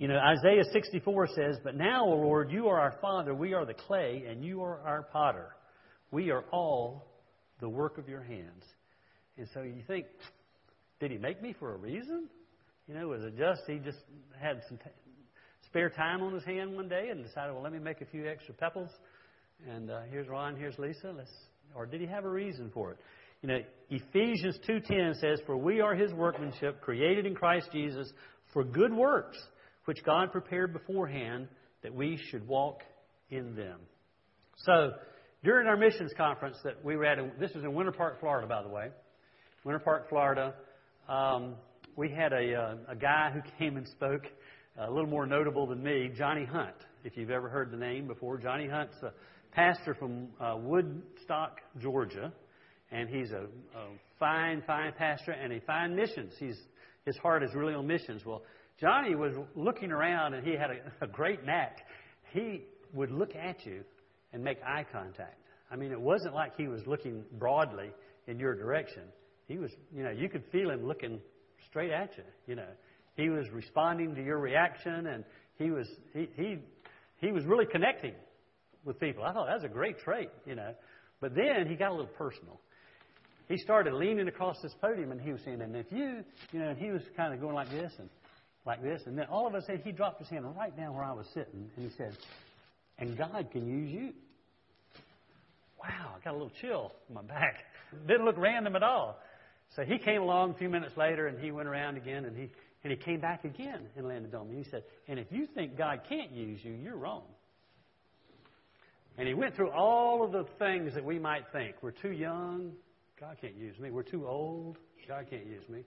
You know, Isaiah 64 says, But now, O Lord, you are our Father, we are the clay, and you are our potter. We are all the work of your hands. And so you think, did he make me for a reason? You know, was it just he just had some t- spare time on his hand one day and decided, well, let me make a few extra pebbles, and uh, here's Ron, here's Lisa. Let's, or did he have a reason for it? You know, Ephesians 2:10 says, "For we are His workmanship, created in Christ Jesus for good works, which God prepared beforehand that we should walk in them." So, during our missions conference that we were at, this was in Winter Park, Florida, by the way. Winter Park, Florida. Um, we had a, uh, a guy who came and spoke, a little more notable than me, Johnny Hunt. If you've ever heard the name before, Johnny Hunt's a pastor from uh, Woodstock, Georgia, and he's a, a fine, fine pastor and a fine missions. He's his heart is really on missions. Well, Johnny was looking around and he had a, a great knack. He would look at you and make eye contact. I mean, it wasn't like he was looking broadly in your direction. He was, you know, you could feel him looking straight at you. You know, he was responding to your reaction, and he was he he he was really connecting with people. I thought that was a great trait, you know. But then he got a little personal. He started leaning across this podium, and he was saying, "And if you, you know," and he was kind of going like this and like this, and then all of a sudden he dropped his hand right down where I was sitting, and he said, "And God can use you." Wow, I got a little chill in my back. Didn't look random at all. So he came along a few minutes later and he went around again and he, and he came back again and landed on me. He said, And if you think God can't use you, you're wrong. And he went through all of the things that we might think. We're too young, God can't use me. We're too old, God can't use me.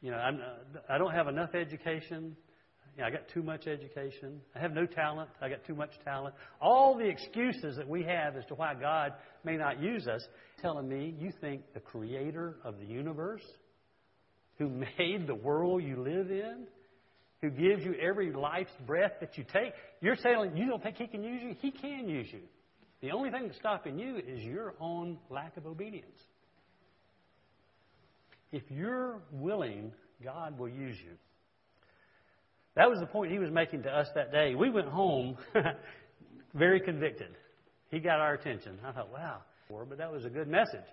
You know, I'm, uh, I don't have enough education. You know, I got too much education. I have no talent. I got too much talent. All the excuses that we have as to why God may not use us, telling me you think the creator of the universe, who made the world you live in, who gives you every life's breath that you take, you're saying you don't think he can use you? He can use you. The only thing that's stopping you is your own lack of obedience. If you're willing, God will use you. That was the point he was making to us that day. We went home very convicted. He got our attention. I thought, wow, but that was a good message.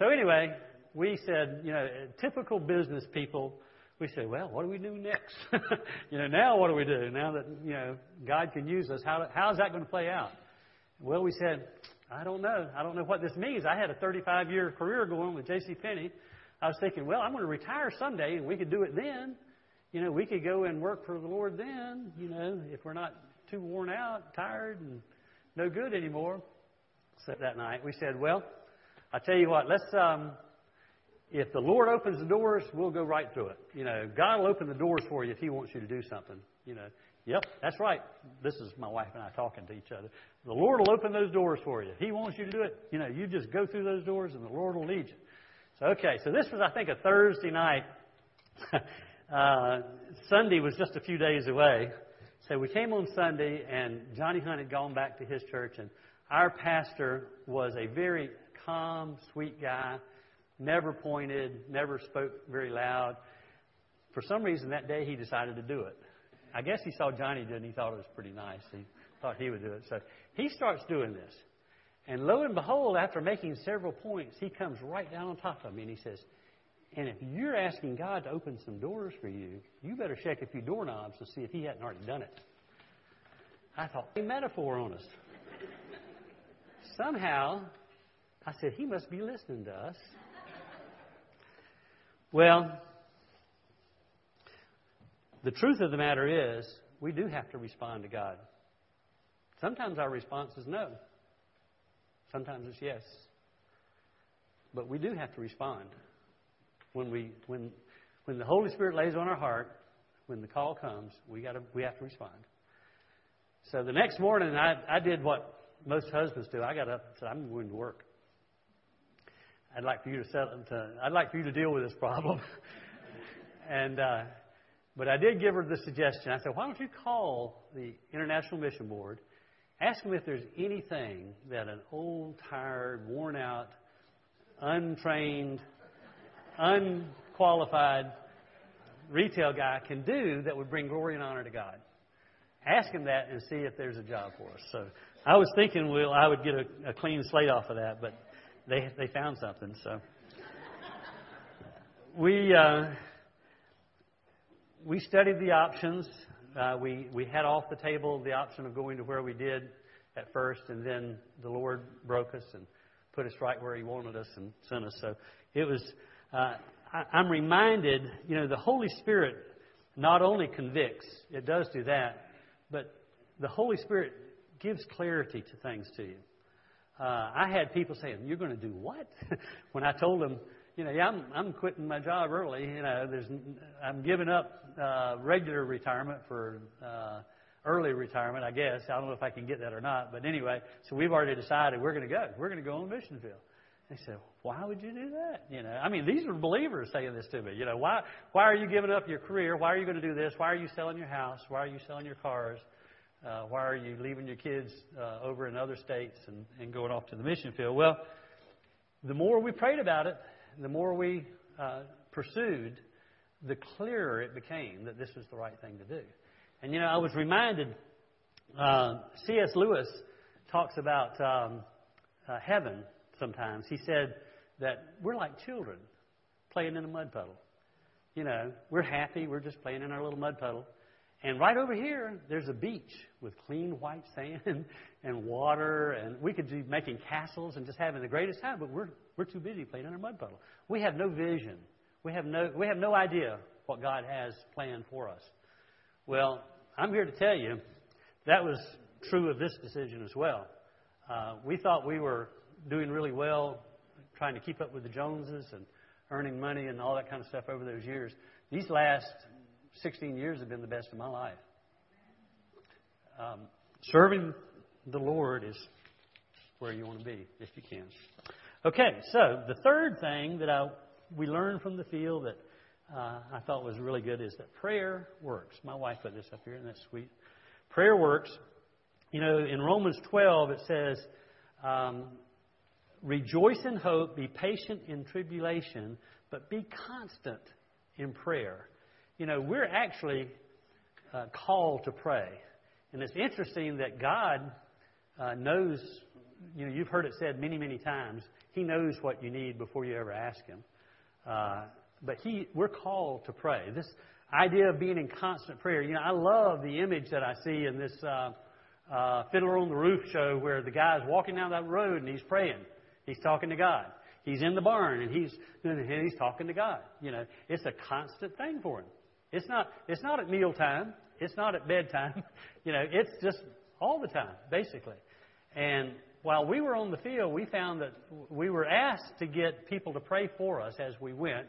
So anyway, we said, you know, typical business people, we say, well, what do we do next? you know, now what do we do? Now that, you know, God can use us, how, how is that going to play out? Well, we said, I don't know. I don't know what this means. I had a 35 year career going with J.C. Penney. I was thinking, well, I'm going to retire someday and we could do it then. You know, we could go and work for the Lord then, you know, if we're not too worn out, tired, and no good anymore. So that night we said, well, I tell you what, let's, um, if the Lord opens the doors, we'll go right through it. You know, God will open the doors for you if He wants you to do something. You know, yep, that's right. This is my wife and I talking to each other. The Lord will open those doors for you. He wants you to do it, you know, you just go through those doors and the Lord will lead you. So, okay, so this was, I think, a Thursday night. Uh, Sunday was just a few days away. So we came on Sunday, and Johnny Hunt had gone back to his church, and our pastor was a very calm, sweet guy, never pointed, never spoke very loud. For some reason, that day he decided to do it. I guess he saw Johnny do it, and he thought it was pretty nice. He thought he would do it. So he starts doing this. And lo and behold, after making several points, he comes right down on top of me and he says, and if you're asking God to open some doors for you, you better check a few doorknobs to see if He hadn't already done it. I thought, a metaphor on us. Somehow, I said, He must be listening to us. Well, the truth of the matter is, we do have to respond to God. Sometimes our response is no. Sometimes it's yes. But we do have to respond when we when when the Holy Spirit lays on our heart, when the call comes, we got to we have to respond. So the next morning, I I did what most husbands do. I got up and said, "I'm going to work. I'd like for you to settle. To, I'd like for you to deal with this problem." and uh, but I did give her the suggestion. I said, "Why don't you call the International Mission Board?" Ask them if there's anything that an old, tired, worn out, untrained unqualified retail guy can do that would bring glory and honor to God. ask him that and see if there's a job for us. So I was thinking, well, I would get a, a clean slate off of that, but they they found something. So we uh, we studied the options. Uh, we we had off the table the option of going to where we did at first, and then the Lord broke us and put us right where He wanted us and sent us. So it was. Uh, I, I'm reminded, you know, the Holy Spirit not only convicts; it does do that, but the Holy Spirit gives clarity to things to you. Uh, I had people saying, "You're going to do what?" when I told them, you know, yeah, I'm I'm quitting my job early. You know, there's I'm giving up uh, regular retirement for uh, early retirement. I guess I don't know if I can get that or not, but anyway, so we've already decided we're going to go. We're going to go on mission field. They said, "Why would you do that?" You know, I mean, these are believers saying this to me. You know, why why are you giving up your career? Why are you going to do this? Why are you selling your house? Why are you selling your cars? Uh, why are you leaving your kids uh, over in other states and, and going off to the mission field? Well, the more we prayed about it, the more we uh, pursued, the clearer it became that this was the right thing to do. And you know, I was reminded. Uh, C.S. Lewis talks about um, uh, heaven. Sometimes he said that we're like children playing in a mud puddle. You know, we're happy. We're just playing in our little mud puddle. And right over here, there's a beach with clean white sand and water, and we could be making castles and just having the greatest time. But we're we're too busy playing in our mud puddle. We have no vision. We have no we have no idea what God has planned for us. Well, I'm here to tell you that was true of this decision as well. Uh, we thought we were doing really well, trying to keep up with the Joneses and earning money and all that kind of stuff over those years. These last 16 years have been the best of my life. Um, serving the Lord is where you want to be, if you can. Okay, so the third thing that I, we learned from the field that uh, I thought was really good is that prayer works. My wife put this up here, and that's sweet. Prayer works. You know, in Romans 12, it says, um, Rejoice in hope, be patient in tribulation, but be constant in prayer. You know, we're actually uh, called to pray. And it's interesting that God uh, knows, you know, you've heard it said many, many times, He knows what you need before you ever ask Him. Uh, but he, we're called to pray. This idea of being in constant prayer. You know, I love the image that I see in this uh, uh, Fiddler on the Roof show where the guy's walking down that road and he's praying. He's talking to God. He's in the barn and he's and he's talking to God. You know, it's a constant thing for him. It's not, it's not at mealtime. It's not at bedtime. You know, it's just all the time, basically. And while we were on the field, we found that we were asked to get people to pray for us as we went,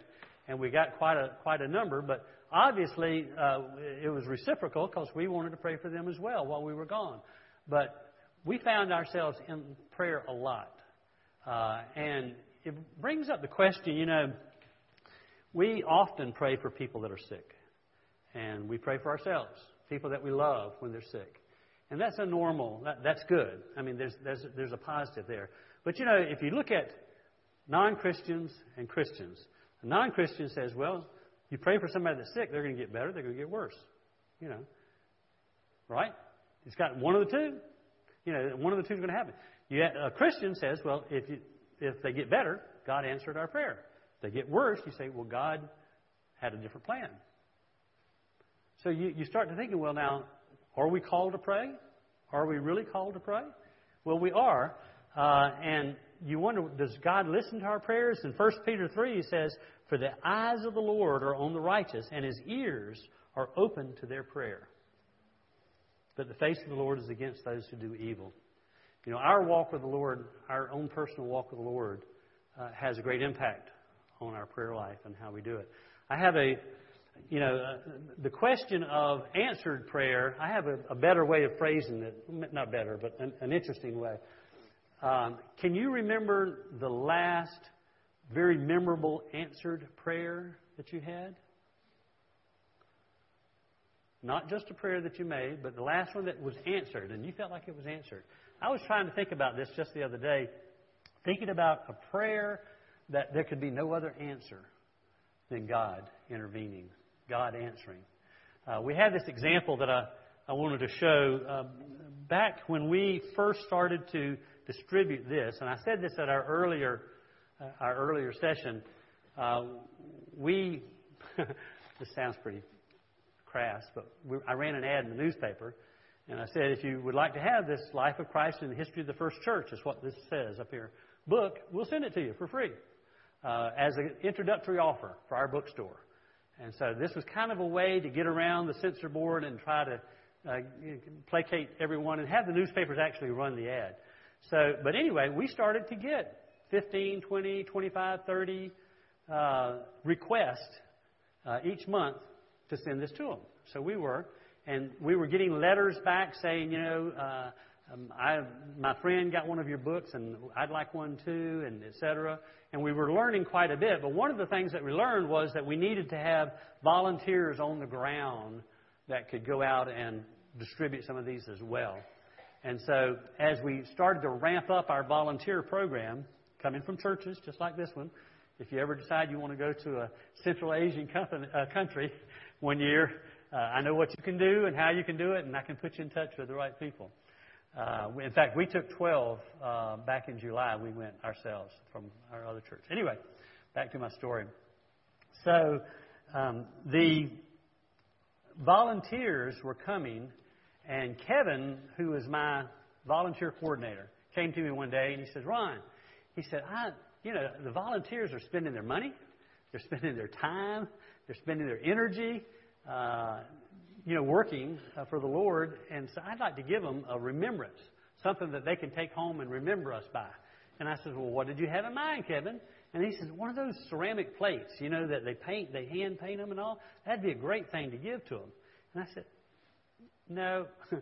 and we got quite a quite a number. But obviously, uh, it was reciprocal because we wanted to pray for them as well while we were gone. But we found ourselves in prayer a lot, uh, and it brings up the question. You know, we often pray for people that are sick. And we pray for ourselves, people that we love when they're sick. And that's a normal, that, that's good. I mean, there's, there's, there's a positive there. But you know, if you look at non Christians and Christians, a non Christian says, well, you pray for somebody that's sick, they're going to get better, they're going to get worse. You know, right? It's got one of the two. You know, one of the two is going to happen. You, a Christian says, well, if, you, if they get better, God answered our prayer. If they get worse, you say, well, God had a different plan. So you, you start to thinking, well, now, are we called to pray? Are we really called to pray? Well, we are. Uh, and you wonder, does God listen to our prayers? In 1 Peter 3, he says, For the eyes of the Lord are on the righteous, and his ears are open to their prayer. But the face of the Lord is against those who do evil. You know, our walk with the Lord, our own personal walk with the Lord, uh, has a great impact on our prayer life and how we do it. I have a you know, uh, the question of answered prayer, I have a, a, better way of phrasing it. Not better, but an, an interesting way. Um, can you remember the last very memorable answered prayer that you had? Not just a prayer that you made, but the last one that was answered, and you felt like it was answered. I was trying to think about this just the other day, thinking about a prayer that there could be no other answer than God intervening God answering. Uh, we had this example that I, I wanted to show. Uh, back when we first started to distribute this, and I said this at our earlier uh, our earlier session, uh, we this sounds pretty crass, but we, I ran an ad in the newspaper, and I said, if you would like to have this Life of Christ in the History of the First Church, is what this says up here, book, we'll send it to you for free uh, as an introductory offer for our bookstore. And so this was kind of a way to get around the censor board and try to uh, placate everyone and have the newspapers actually run the ad. So, but anyway, we started to get 15, 20, 25, 30 uh, requests uh, each month to send this to them. So we were, and we were getting letters back saying, you know, uh, um, I, my friend got one of your books, and I'd like one too, and et cetera. And we were learning quite a bit. But one of the things that we learned was that we needed to have volunteers on the ground that could go out and distribute some of these as well. And so, as we started to ramp up our volunteer program, coming from churches just like this one, if you ever decide you want to go to a Central Asian company, uh, country one year, uh, I know what you can do and how you can do it, and I can put you in touch with the right people. Uh, in fact, we took 12 uh, back in July. We went ourselves from our other church. Anyway, back to my story. So um, the volunteers were coming, and Kevin, who is my volunteer coordinator, came to me one day and he said, Ron, he said, I, you know, the volunteers are spending their money, they're spending their time, they're spending their energy, uh, you know, working uh, for the Lord. And so I'd like to give them a remembrance, something that they can take home and remember us by. And I said, Well, what did you have in mind, Kevin? And he said, One of those ceramic plates, you know, that they paint, they hand paint them and all. That'd be a great thing to give to them. And I said, No. I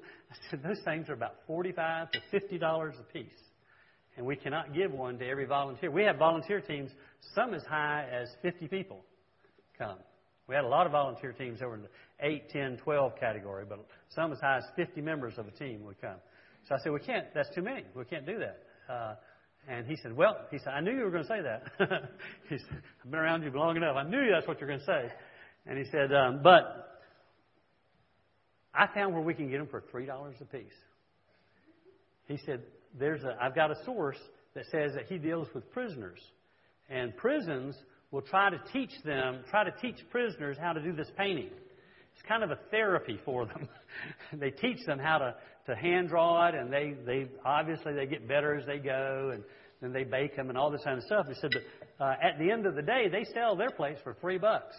said, Those things are about 45 to $50 a piece. And we cannot give one to every volunteer. We have volunteer teams, some as high as 50 people come. We had a lot of volunteer teams over in the 8, 10, 12 category, but some as high as 50 members of a team would come. So I said, we can't, that's too many. We can't do that. Uh, and he said, well, he said, I knew you were going to say that. he said, I've been around you long enough. I knew that's what you're going to say. And he said, um, but I found where we can get them for $3 a piece. He said, there's a, I've got a source that says that he deals with prisoners. And prisons will try to teach them, try to teach prisoners how to do this painting. It's kind of a therapy for them. they teach them how to, to hand draw it, and they, they obviously they get better as they go, and then they bake them and all this kind of stuff. He said, but uh, at the end of the day, they sell their plates for three bucks.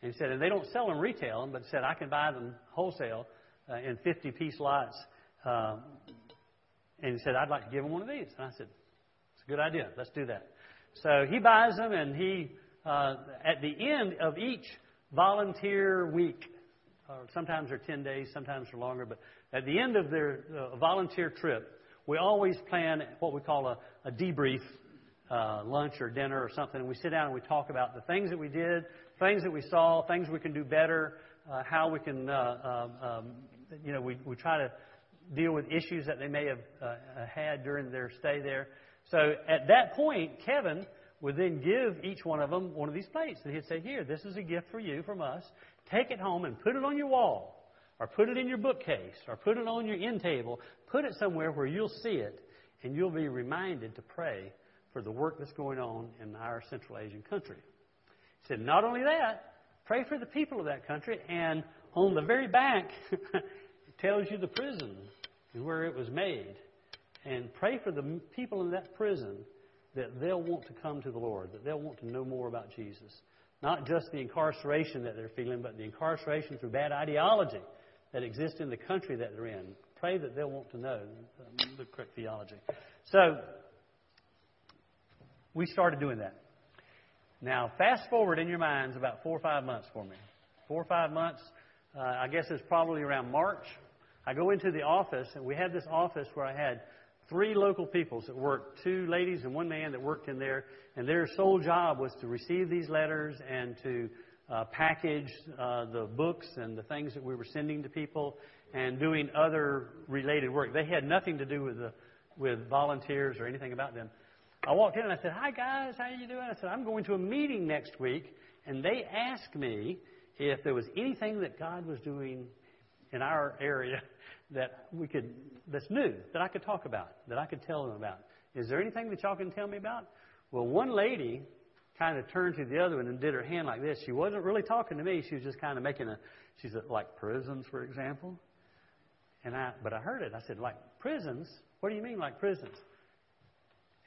And he said, and they don't sell them retail, but he said I can buy them wholesale uh, in 50 piece lots. Uh, and he said, I'd like to give them one of these. And I said, it's a good idea. Let's do that. So he buys them, and he, uh, at the end of each volunteer week, or sometimes they're 10 days, sometimes they're longer, but at the end of their uh, volunteer trip, we always plan what we call a, a debrief uh, lunch or dinner or something, and we sit down and we talk about the things that we did, things that we saw, things we can do better, uh, how we can, uh, um, um, you know, we, we try to deal with issues that they may have uh, had during their stay there. So at that point, Kevin would then give each one of them one of these plates. And he'd say, Here, this is a gift for you from us. Take it home and put it on your wall, or put it in your bookcase, or put it on your end table. Put it somewhere where you'll see it, and you'll be reminded to pray for the work that's going on in our Central Asian country. He said, Not only that, pray for the people of that country, and on the very back, it tells you the prison and where it was made and pray for the people in that prison that they'll want to come to the Lord, that they'll want to know more about Jesus. Not just the incarceration that they're feeling, but the incarceration through bad ideology that exists in the country that they're in. Pray that they'll want to know the correct theology. So, we started doing that. Now, fast forward in your minds about four or five months for me. Four or five months, uh, I guess it's probably around March. I go into the office, and we had this office where I had three local peoples that worked, two ladies and one man that worked in there, and their sole job was to receive these letters and to uh, package uh, the books and the things that we were sending to people and doing other related work. They had nothing to do with the, with volunteers or anything about them. I walked in and I said, "Hi guys, how are you doing?" I said, "I'm going to a meeting next week," and they asked me if there was anything that God was doing in our area that we could that's new that I could talk about, that I could tell them about. Is there anything that y'all can tell me about? Well, one lady kind of turned to the other one and did her hand like this. She wasn't really talking to me. She was just kind of making a. She said, like prisons, for example. And I, but I heard it. I said, like prisons? What do you mean, like prisons?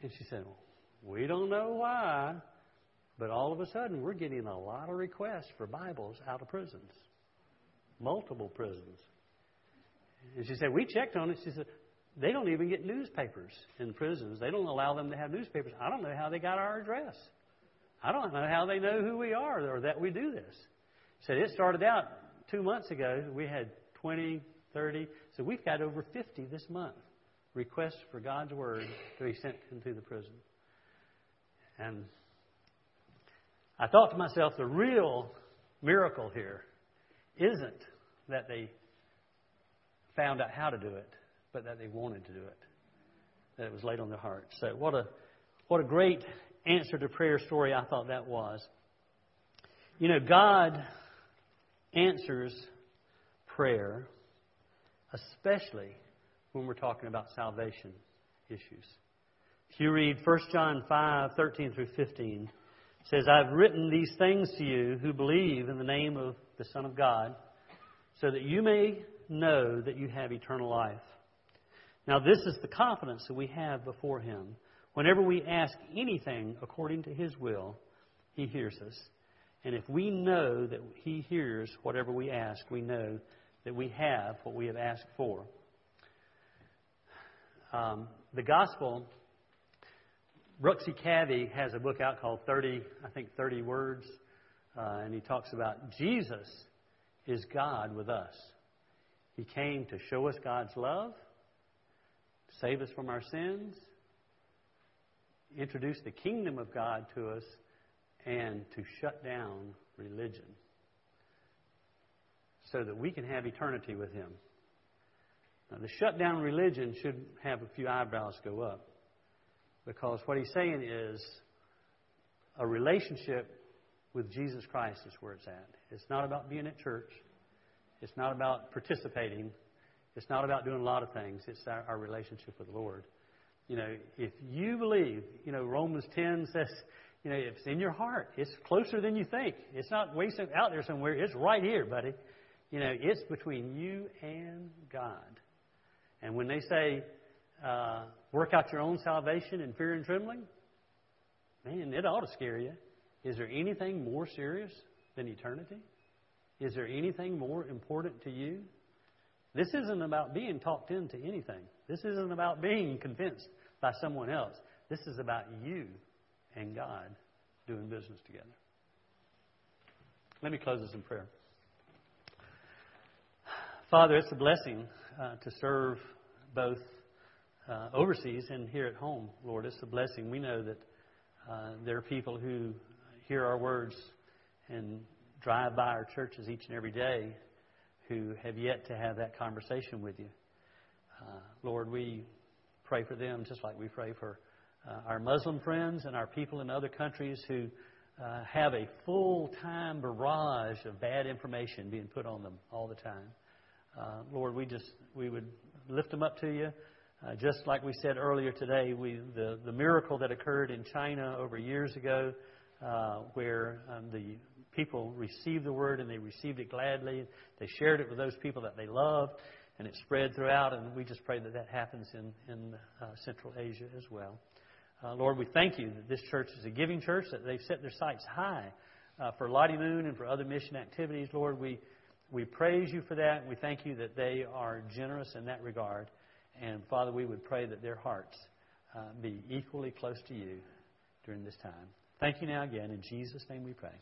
And she said, we don't know why, but all of a sudden we're getting a lot of requests for Bibles out of prisons, multiple prisons. And she said, we checked on it. She said, they don't even get newspapers in prisons. They don't allow them to have newspapers. I don't know how they got our address. I don't know how they know who we are or that we do this. She said, it started out two months ago. We had 20, 30. So we've got over 50 this month requests for God's Word to be sent into the prison. And I thought to myself, the real miracle here isn't that they found out how to do it, but that they wanted to do it, that it was laid on their hearts. So what a what a great answer to prayer story I thought that was. You know, God answers prayer, especially when we're talking about salvation issues. If you read 1 John 5, 13 through 15, it says, I've written these things to you who believe in the name of the Son of God, so that you may know that you have eternal life. Now, this is the confidence that we have before Him. Whenever we ask anything according to His will, He hears us. And if we know that He hears whatever we ask, we know that we have what we have asked for. Um, the gospel, Brooks Cavey has a book out called 30, I think 30 Words, uh, and he talks about Jesus is God with us. He came to show us God's love, save us from our sins, introduce the kingdom of God to us, and to shut down religion so that we can have eternity with Him. Now, the shutdown religion should have a few eyebrows go up because what he's saying is a relationship with Jesus Christ is where it's at. It's not about being at church. It's not about participating. It's not about doing a lot of things. It's our, our relationship with the Lord. You know, if you believe, you know, Romans 10 says, you know, it's in your heart. It's closer than you think. It's not way out there somewhere. It's right here, buddy. You know, it's between you and God. And when they say, uh, work out your own salvation in fear and trembling, man, it ought to scare you. Is there anything more serious than eternity? Is there anything more important to you? This isn't about being talked into anything. This isn't about being convinced by someone else. This is about you and God doing business together. Let me close this in prayer. Father, it's a blessing uh, to serve both uh, overseas and here at home, Lord. It's a blessing. We know that uh, there are people who hear our words and drive by our churches each and every day who have yet to have that conversation with you. Uh, Lord, we pray for them just like we pray for uh, our Muslim friends and our people in other countries who uh, have a full time barrage of bad information being put on them all the time. Uh, Lord, we just we would lift them up to you. Uh, just like we said earlier today, we, the, the miracle that occurred in China over years ago, uh, where um, the people received the word and they received it gladly. They shared it with those people that they loved, and it spread throughout. And we just pray that that happens in, in uh, Central Asia as well. Uh, Lord, we thank you that this church is a giving church, that they've set their sights high uh, for Lottie Moon and for other mission activities. Lord, we we praise you for that. We thank you that they are generous in that regard. And Father, we would pray that their hearts uh, be equally close to you during this time. Thank you now again. In Jesus' name we pray.